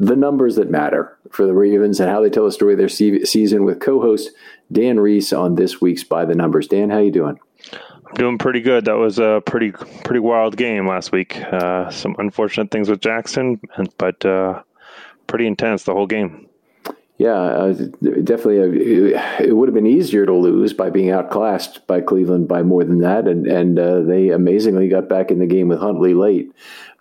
the numbers that matter for the Ravens and how they tell the story of their season with co-host Dan Reese on this week's By the Numbers. Dan, how you doing? I'm doing pretty good. That was a pretty pretty wild game last week. Uh, some unfortunate things with Jackson, but uh, pretty intense the whole game. Yeah, uh, definitely. Uh, it would have been easier to lose by being outclassed by Cleveland by more than that, and and uh, they amazingly got back in the game with Huntley late.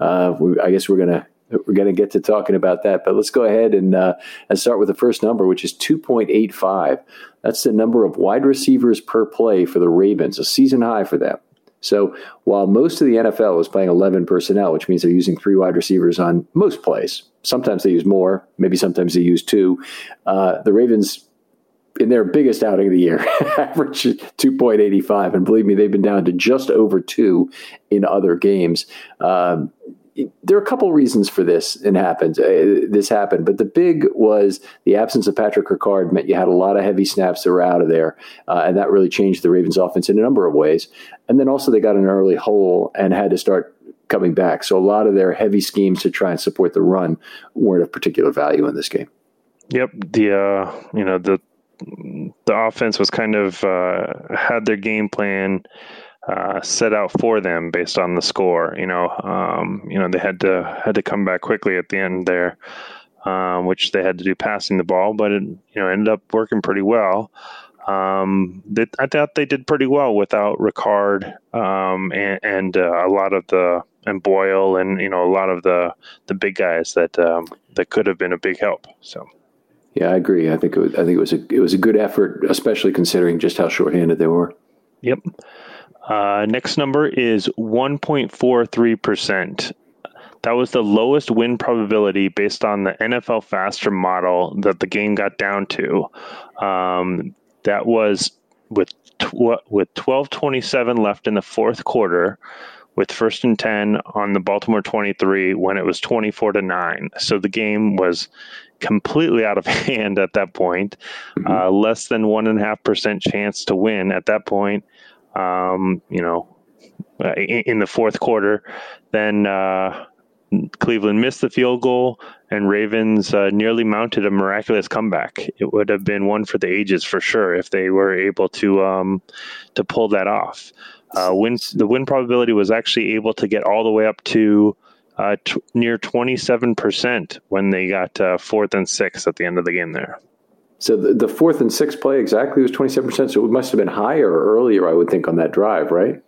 Uh, we, I guess we're gonna we're going to get to talking about that. But let's go ahead and uh, and start with the first number, which is 2.85. That's the number of wide receivers per play for the Ravens, a season high for them. So while most of the NFL is playing 11 personnel, which means they're using three wide receivers on most plays, sometimes they use more, maybe sometimes they use two. Uh, the Ravens in their biggest outing of the year, average 2.85. And believe me, they've been down to just over two in other games. Um, there are a couple reasons for this and happened. Uh, this happened, but the big was the absence of Patrick Ricard meant you had a lot of heavy snaps that were out of there, uh, and that really changed the Ravens' offense in a number of ways. And then also they got an early hole and had to start coming back. So a lot of their heavy schemes to try and support the run weren't of particular value in this game. Yep, the uh, you know the the offense was kind of uh, had their game plan uh, set out for them based on the score. You know, um, you know they had to had to come back quickly at the end there, um, which they had to do passing the ball, but it you know ended up working pretty well. um, they, I thought they did pretty well without Ricard um, and, and uh, a lot of the and Boyle and you know a lot of the the big guys that um, that could have been a big help. So. Yeah, I agree. I think it was, I think it was a it was a good effort, especially considering just how shorthanded they were. Yep. Uh, next number is 1.43 percent. That was the lowest win probability based on the nflfastR model that the game got down to. Um, that was with tw- with 12:27 left in the fourth quarter, with first and 10 on the Baltimore 23 when it was 24 to nine. So the game was completely out of hand at that point. Mm-hmm. Uh, less than one and a half percent chance to win at that point. Um, you know, uh, in, in, the fourth quarter, then uh, Cleveland missed the field goal, and Ravens uh, nearly mounted a miraculous comeback. It would have been one for the ages for sure if they were able to um, to pull that off. Uh, win the win probability was actually able to get all the way up to uh, t- near twenty seven percent when they got uh, fourth and six at the end of the game there. So the, the fourth and sixth play exactly was twenty seven percent. So it must have been higher earlier, I would think, on that drive, right?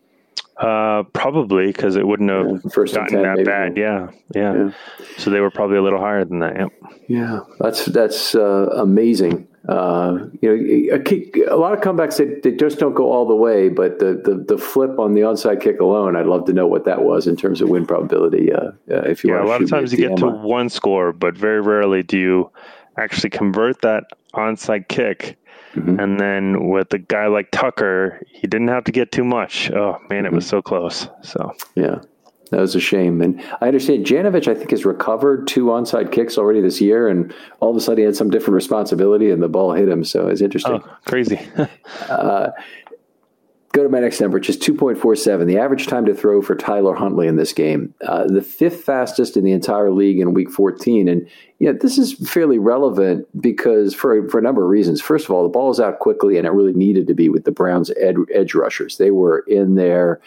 Uh, probably because it wouldn't have yeah, first gotten 10, that bad. Yeah, yeah, yeah, So they were probably a little higher than that. Yep. Yeah, that's that's uh, amazing. Uh, you know, a, a, lot of comebacks they, they just don't go all the way, but the, the, the flip on the onside kick alone, I'd love to know what that was in terms of win probability. Uh, uh if you yeah, a lot of times you get to one score, but very rarely do you actually convert that onside kick Mm-hmm. And then with a guy like Tucker, he didn't have to get too much. Oh man, it mm-hmm. was so close. So yeah, that was a shame. And I understand Janovich, I think, has recovered two onside kicks already this year, and all of a sudden he had some different responsibility, and the ball hit him. So it's interesting. Oh, crazy. uh, Go to my next number, which is 2.47, the average time to throw for Tyler Huntley in this game. Uh, the fifth fastest in the entire league in week 14. And you know, this is fairly relevant because for, for a number of reasons. First of all, the ball is out quickly, and it really needed to be with the Browns' ed, edge rushers. They were in there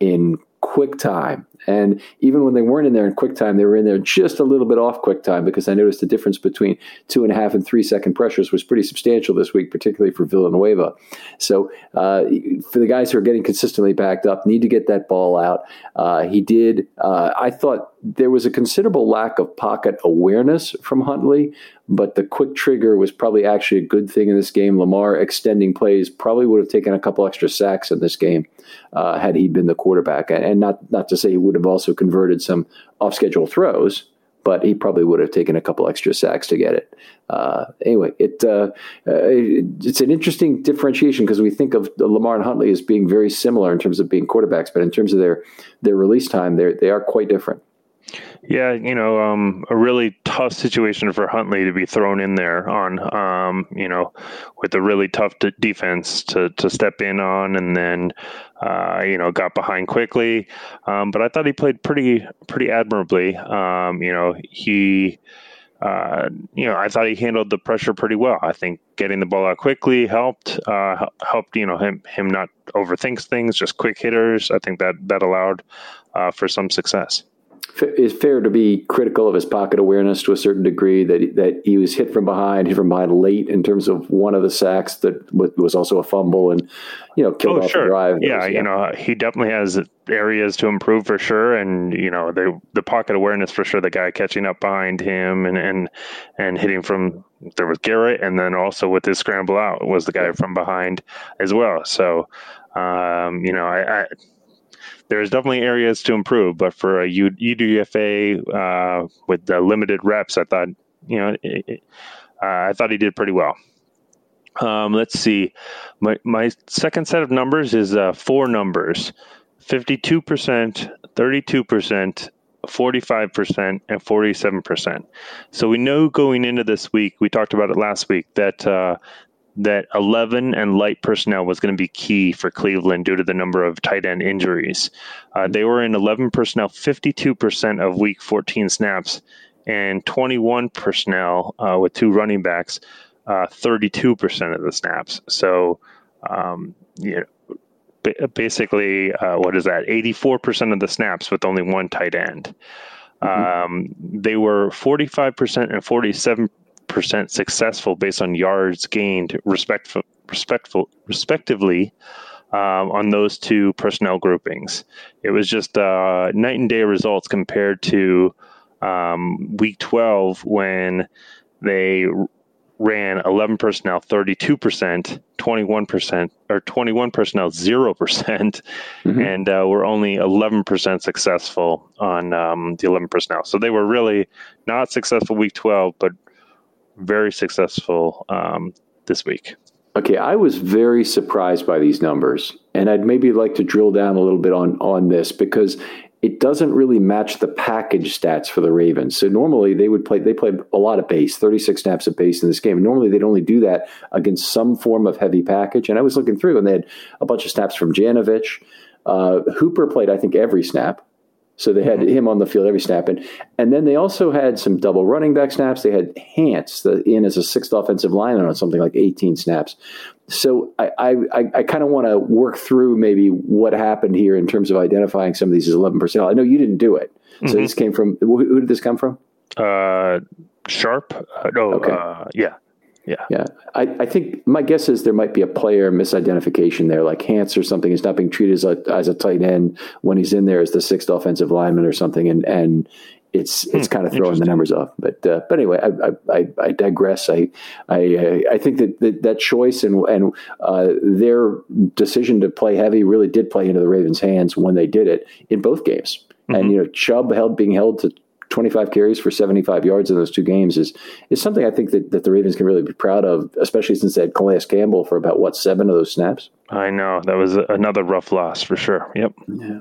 in quick time. And even when they weren't in there in quick time, they were in there just a little bit off quick time because I noticed the difference between two and a half and three second pressures was pretty substantial this week, particularly for Villanueva. So uh, for the guys who are getting consistently backed up, need to get that ball out. Uh, he did. Uh, I thought there was a considerable lack of pocket awareness from Huntley, but the quick trigger was probably actually a good thing in this game. Lamar extending plays probably would have taken a couple extra sacks in this game uh, had he been the quarterback, and not not to say he would have also converted some off schedule throws. But he probably would have taken a couple extra sacks to get it. Uh, anyway, it, uh, it, it's an interesting differentiation because we think of Lamar and Huntley as being very similar in terms of being quarterbacks, but in terms of their their release time, they they are quite different. Yeah, you know, um, a really tough situation for Huntley to be thrown in there on, um, you know, with a really tough d- defense to, to step in on, and then, uh, you know, got behind quickly. Um, but I thought he played pretty pretty admirably. Um, you know, he. Uh, you know, I thought he handled the pressure pretty well. I think getting the ball out quickly helped. Uh, helped you know him him not overthink things, just quick hitters. I think that that allowed uh, for some success it's fair to be critical of his pocket awareness to a certain degree. That that he was hit from behind, hit from behind late in terms of one of the sacks that was also a fumble, and you know killed oh, off sure. the drive. Yeah, was, yeah, you know he definitely has areas to improve for sure, and you know the the pocket awareness for sure. The guy catching up behind him and and and hitting from there was Garrett, and then also with his scramble out was the guy from behind as well. So um, you know I, I there's definitely areas to improve, but for a UDFA uh, with the limited reps, I thought you know it, it, uh, I thought he did pretty well. Um, let's see, my my second set of numbers is uh, four numbers: fifty-two percent, thirty-two percent, 45% and 47%. So we know going into this week, we talked about it last week, that uh, that 11 and light personnel was going to be key for Cleveland due to the number of tight end injuries. Uh, they were in 11 personnel 52% of week 14 snaps and 21 personnel uh, with two running backs, uh, 32% of the snaps. So, um, you know, basically, uh, what is that? 84% of the snaps with only one tight end. Mm-hmm. Um, they were 45% and 47 percent successful based on yards gained, respect respectful, respectively um, on those two personnel groupings. It was just uh, night and day results compared to um, week 12 when they ran 11 personnel 32%, 21%, or 21 personnel 0%, mm-hmm. and uh, were only 11% successful on um, the 11 personnel. So they were really not successful week 12, but very successful um, this week. Okay, I was very surprised by these numbers, and I'd maybe like to drill down a little bit on on this because it doesn't really match the package stats for the Ravens. So normally they would play they play a lot of base, 36 snaps of base in this game. Normally they'd only do that against some form of heavy package. And I was looking through and they had a bunch of snaps from Janovich. Uh, Hooper played, I think, every snap. So they had mm-hmm. him on the field every snap. And, and then they also had some double running back snaps. They had Hance the, in as a sixth offensive lineman on something like 18 snaps. So I, I, I kind of want to work through maybe what happened here in terms of identifying some of these as 11 personnel. I know you didn't do it. So mm-hmm. this came from, who, who, did this come from? Uh, Sharp. Uh, no, okay. Uh, yeah. Yeah. Yeah. I, I think my guess is there might be a player misidentification there, like Hance or something is not being treated as a, as a tight end when he's in there as the sixth offensive lineman or something. And, and it's, it's hmm, kind of throwing the numbers off. But, uh, but anyway, I, I, I, digress. I, I, I think that, that, that choice and, and, uh, their decision to play heavy really did play into the Ravens hands when they did it in both games. Mm-hmm. And, you know, Chubb held being held to 25 carries for 75 yards in those two games is is something I think that, that the Ravens can really be proud of, especially since they had Calais Campbell for about what seven of those snaps. I know that was another rough loss for sure. Yep. Yeah.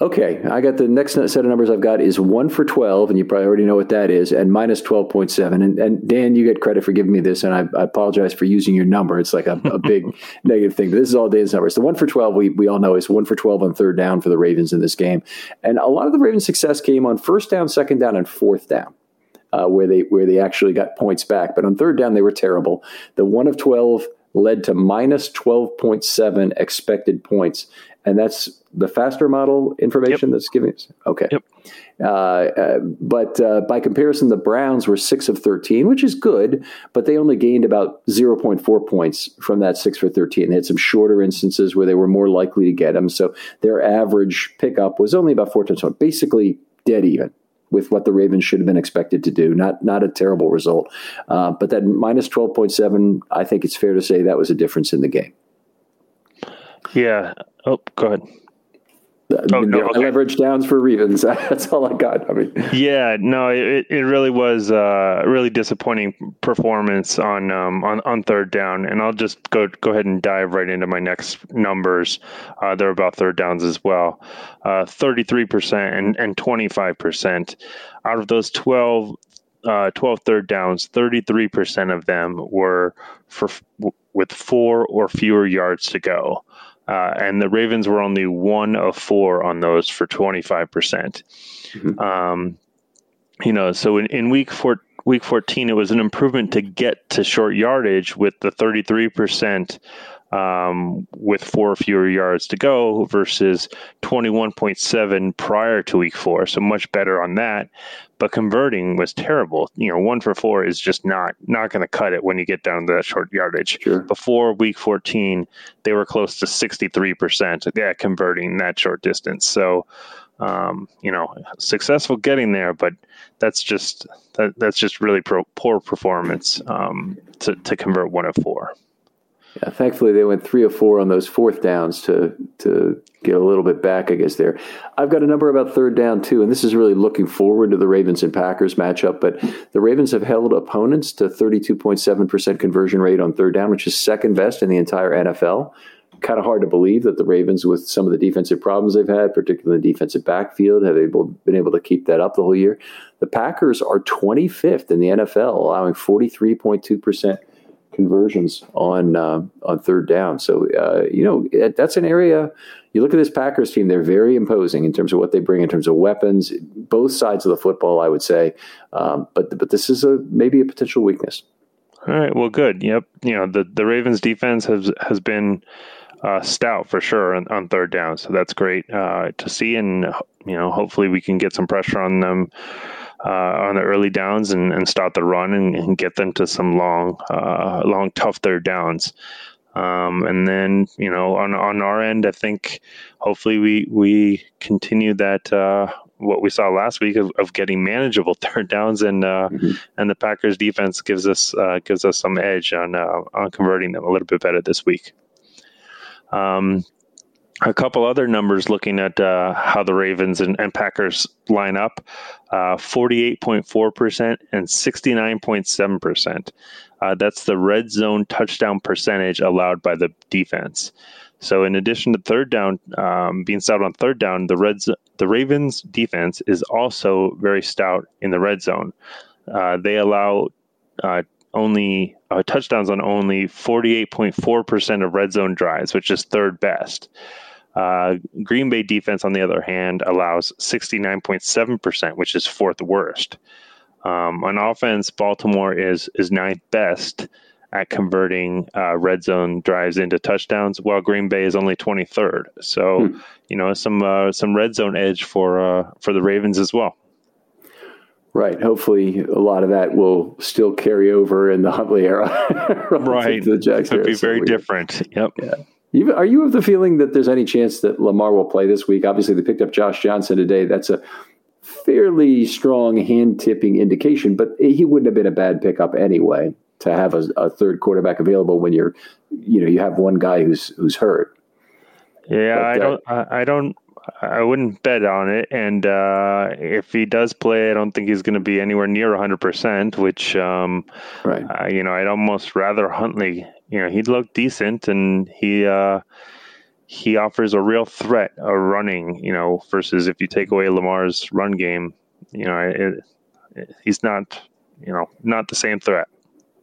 Okay, I got the next set of numbers I've got is one for 12, and you probably already know what that is, and minus 12.7. And, and Dan, you get credit for giving me this, and I, I apologize for using your number. It's like a, a big negative thing, but this is all Dan's numbers. The one for 12, we, we all know, is one for 12 on third down for the Ravens in this game. And a lot of the Ravens' success came on first down, second down, and fourth down. Uh, where they where they actually got points back, but on third down they were terrible. The one of twelve led to minus 12.7 expected points. And that's the faster model information yep. that's giving us. Okay. Yep. Uh, uh, but uh, by comparison, the Browns were 6 of 13, which is good, but they only gained about 0.4 points from that 6 for 13. They had some shorter instances where they were more likely to get them. So their average pickup was only about 4 touchdowns, basically dead even with what the Ravens should have been expected to do. Not not a terrible result, uh, but that minus twelve point seven. I think it's fair to say that was a difference in the game. Yeah. Oh, go ahead. Oh, no, okay. leverage downs for Ravens. That's all I got. I mean, yeah, no, it, it really was a really disappointing performance on um, on on third down, and I'll just go go ahead and dive right into my next numbers. Uh, they're about third downs as well. Uh, Thirty three percent and and twenty five percent out of those 12, uh, 12 third downs. Thirty three percent of them were for with four or fewer yards to go. Uh, and the Ravens were only one of four on those for 25%. percent mm hmm um, you know, so in, in week four, week 14, it was an improvement to get to short yardage with the 33% um, with four fewer yards to go versus 21.7 prior to week four. So much better on that. But converting was terrible. You know, one for four is just not not going to cut it when you get down to that short yardage. Sure. Before week 14, they were close to 63% at converting that short distance. So, um, you know, successful getting there, but that's just that, that's just really pro, poor performance um, to to convert one of four. Yeah, thankfully they went three or four on those fourth downs to to get a little bit back, I guess. There, I've got a number about third down too, and this is really looking forward to the Ravens and Packers matchup. But the Ravens have held opponents to thirty two point seven percent conversion rate on third down, which is second best in the entire NFL. Kind of hard to believe that the Ravens, with some of the defensive problems they've had, particularly the defensive backfield, have able, been able to keep that up the whole year. The Packers are 25th in the NFL, allowing 43.2% conversions on uh, on third down. So uh, you know that's an area. You look at this Packers team; they're very imposing in terms of what they bring in terms of weapons, both sides of the football. I would say, um, but but this is a maybe a potential weakness. All right. Well, good. Yep. You know the the Ravens defense has has been. Uh, stout for sure on, on, third down, so that's great uh, to see, and you know hopefully we can get some pressure on them uh, on the early downs and, and stop the run and, and, get them to some long, uh, long tough third downs. Um, and then you know on on our end, I think hopefully we we continue that uh, what we saw last week of, of getting manageable third downs, and uh, mm-hmm. and the Packers defense gives us uh, gives us some edge on uh, on converting them a little bit better this week. Um, a couple other numbers looking at uh, how the Ravens and, and Packers line up uh, 48.4% and 69.7%. Uh, that's the red zone touchdown percentage allowed by the defense. So, in addition to third down um, being stout on third down, the Reds, the Ravens defense is also very stout in the red zone. Uh, they allow uh, only uh, touchdowns on only 48.4% of red zone drives, which is third best. Uh, Green Bay defense, on the other hand, allows 69.7%, which is fourth worst. Um, on offense, Baltimore is is ninth best at converting uh, red zone drives into touchdowns, while Green Bay is only 23rd. So, hmm. you know, some uh, some red zone edge for uh, for the Ravens as well. Right. Hopefully, a lot of that will still carry over in the Huntley era. right. The Jags Could be very different. Yep. Yeah. Are you of the feeling that there's any chance that Lamar will play this week? Obviously, they picked up Josh Johnson today. That's a fairly strong hand tipping indication, but he wouldn't have been a bad pickup anyway to have a, a, third quarterback available when you're, you know, you have one guy who's who's hurt. Yeah, but, I uh, don't, I, I don't, I wouldn't bet on it. And uh, if he does play, I don't think he's going to be anywhere near 100%, which, um, right. Uh, you know, I'd almost rather Huntley, you know, he looked decent and he, uh, he offers a real threat of running, you know, versus if you take away Lamar's run game, you know, it, it, he's not, you know, not the same threat.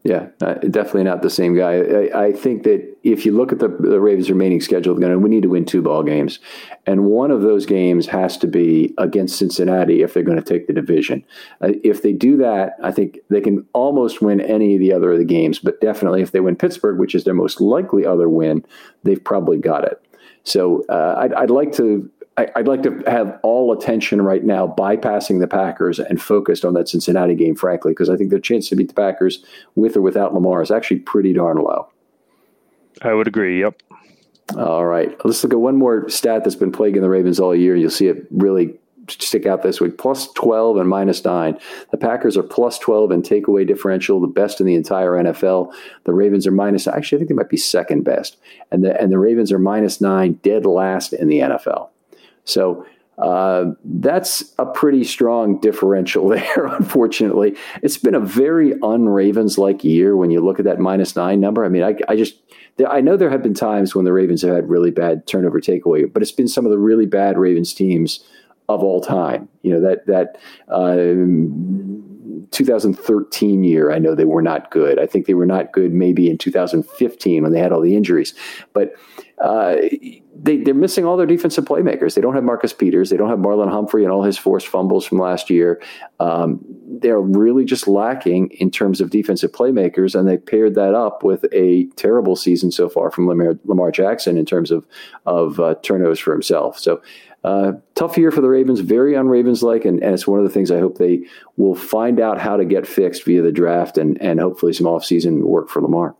Yeah, uh, definitely not the same guy. I, I, think that if you look at the, the Ravens' remaining schedule, going we need to win two ball games, and one of those games has to be against Cincinnati if they're going to take the division. Uh, if they do that, I think they can almost win any of the other of the games. But definitely, if they win Pittsburgh, which is their most likely other win, they've probably got it. So uh, I'd, I'd like to I, would like to have all attention right now, bypassing the Packers and focused on that Cincinnati game, frankly, because I think their chance to beat the Packers with or without Lamar is actually pretty darn low. I would agree. Yep. All right. Let's look at one more stat that's been plaguing the Ravens all year. You'll see it really stick out this week plus 12 and minus 9 the packers are plus 12 in takeaway differential the best in the entire nfl the ravens are minus actually i think they might be second best and the and the ravens are minus 9 dead last in the nfl so uh, that's a pretty strong differential there, unfortunately. It's been a very un Ravens like year when you look at that minus nine number. I mean, I, I just, I know there have been times when the Ravens have had really bad turnover takeaway, but it's been some of the really bad Ravens teams of all time. You know, that, that, um, 2013 year, I know they were not good. I think they were not good maybe in 2015 when they had all the injuries. But uh, they, they're missing all their defensive playmakers. They don't have Marcus Peters. They don't have Marlon Humphrey and all his forced fumbles from last year. Um, they're really just lacking in terms of defensive playmakers, and they paired that up with a terrible season so far from Lamar, Lamar Jackson in terms of of uh, turnovers for himself. So. Uh, tough year for the Ravens, very un-Ravens like, and, and, it's one of the things I hope they will find out how to get fixed via the draft and and hopefully some off-season work for Lamar.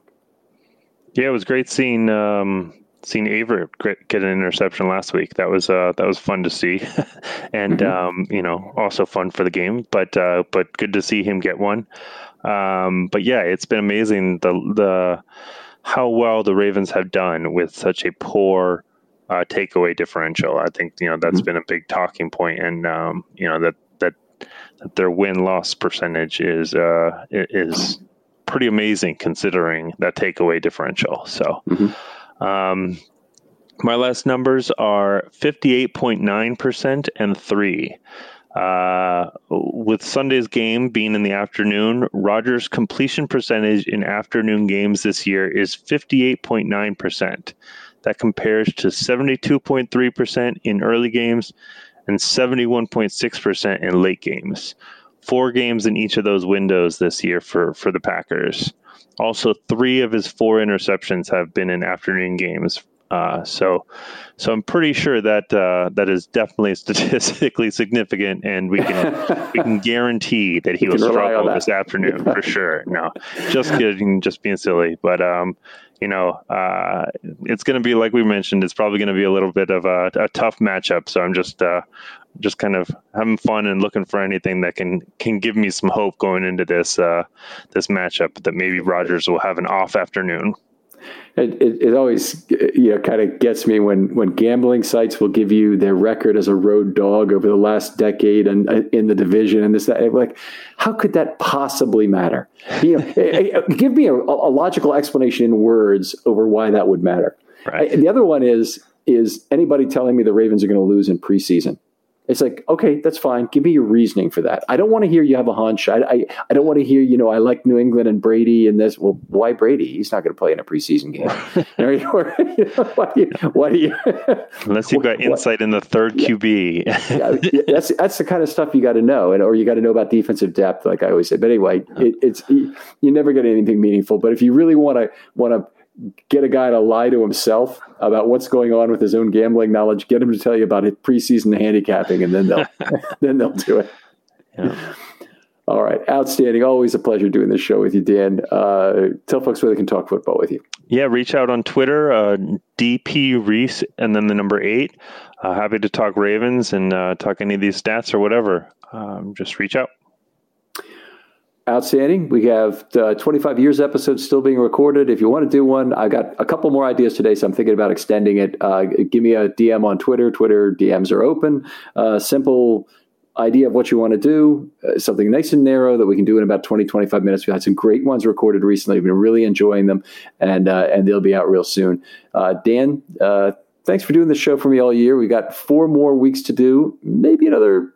Yeah, it was great seeing um, seen Averett get an interception last week. That was uh, that was fun to see, and mm-hmm. um, you know also fun for the game. But uh, but good to see him get one. Um, but yeah, it's been amazing the the how well the Ravens have done with such a poor uh, takeaway differential. I think you know that's mm-hmm. been a big talking point, and um, you know that that that their win loss percentage is uh, is pretty amazing considering that takeaway differential. So. Mm-hmm. Um, my last numbers are 58.9% and 3. Uh, with Sunday's game being in the afternoon, Rodgers' completion percentage in afternoon games this year is 58.9%. That compares to 72.3% in early games and 71.6% in late games. Four games in each of those windows this year for, for the Packers. Also, three of his four interceptions have been in afternoon games Uh, so, so I'm pretty sure that uh, that is definitely statistically significant, and we can we can guarantee that he will struggle this afternoon for sure. No, just kidding, just being silly. But um, you know, uh, it's going to be like we mentioned. It's probably going to be a little bit of a, a tough matchup. So I'm just uh, just kind of having fun and looking for anything that can can give me some hope going into this uh, this matchup. That maybe Rodgers will have an off afternoon it, it, it, always you know kind of gets me when when gambling sites will give you their record as a road dog over the last decade and uh, in the division and this that like how could that possibly matter? You know eh, eh, give me a, a, logical explanation in words over why that would matter. Right. I, the other one is is anybody telling me the ravens are going to lose in preseason it's like, okay, that's fine. Give me your reasoning for that. I don't want to hear you have a hunch. I, I, I don't want to hear, you know, I like New England and Brady and this. Well, why Brady? He's not going to play in a preseason game. why do you, why do you Unless you've got insight in the third QB. yeah, that's that's the kind of stuff you got to know, and or you got to know about defensive depth, like I always say. But anyway, it, it's you never get anything meaningful. But if you really want to want to get a guy to lie to himself about what's going on with his own gambling knowledge. Get him to tell you about his preseason handicapping, and then they'll then they'll do it. Yeah. All right, outstanding. Always a pleasure doing this show with you, Dan. Uh, tell folks where they can talk football with you. Yeah, reach out on Twitter, uh, DP Reese, and then the number eight. Uh, happy to talk Ravens and uh, talk any of these stats or whatever. Um, just reach out. Outstanding. We have uh, 25 years episodes still being recorded. If you want to do one, I got a couple more ideas today, so I'm thinking about extending it. Uh, give me a DM on Twitter. Twitter DMs are open. Uh, simple idea of what you want to do, uh, something nice and narrow that we can do in about 20, 25 minutes. We had some great ones recorded recently. We've been really enjoying them, and uh, and they'll be out real soon. Dan, thanks for doing the show for me all year. We got four more weeks to do, maybe another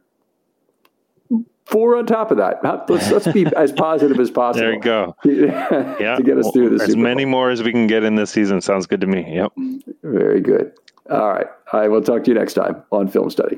four on top of that. Let's, let's be as positive as possible. There you go. yeah. to get us through this. As many more as we can get in this season sounds good to me. Yep. Very good. All right. I will talk to you next time on Film Study.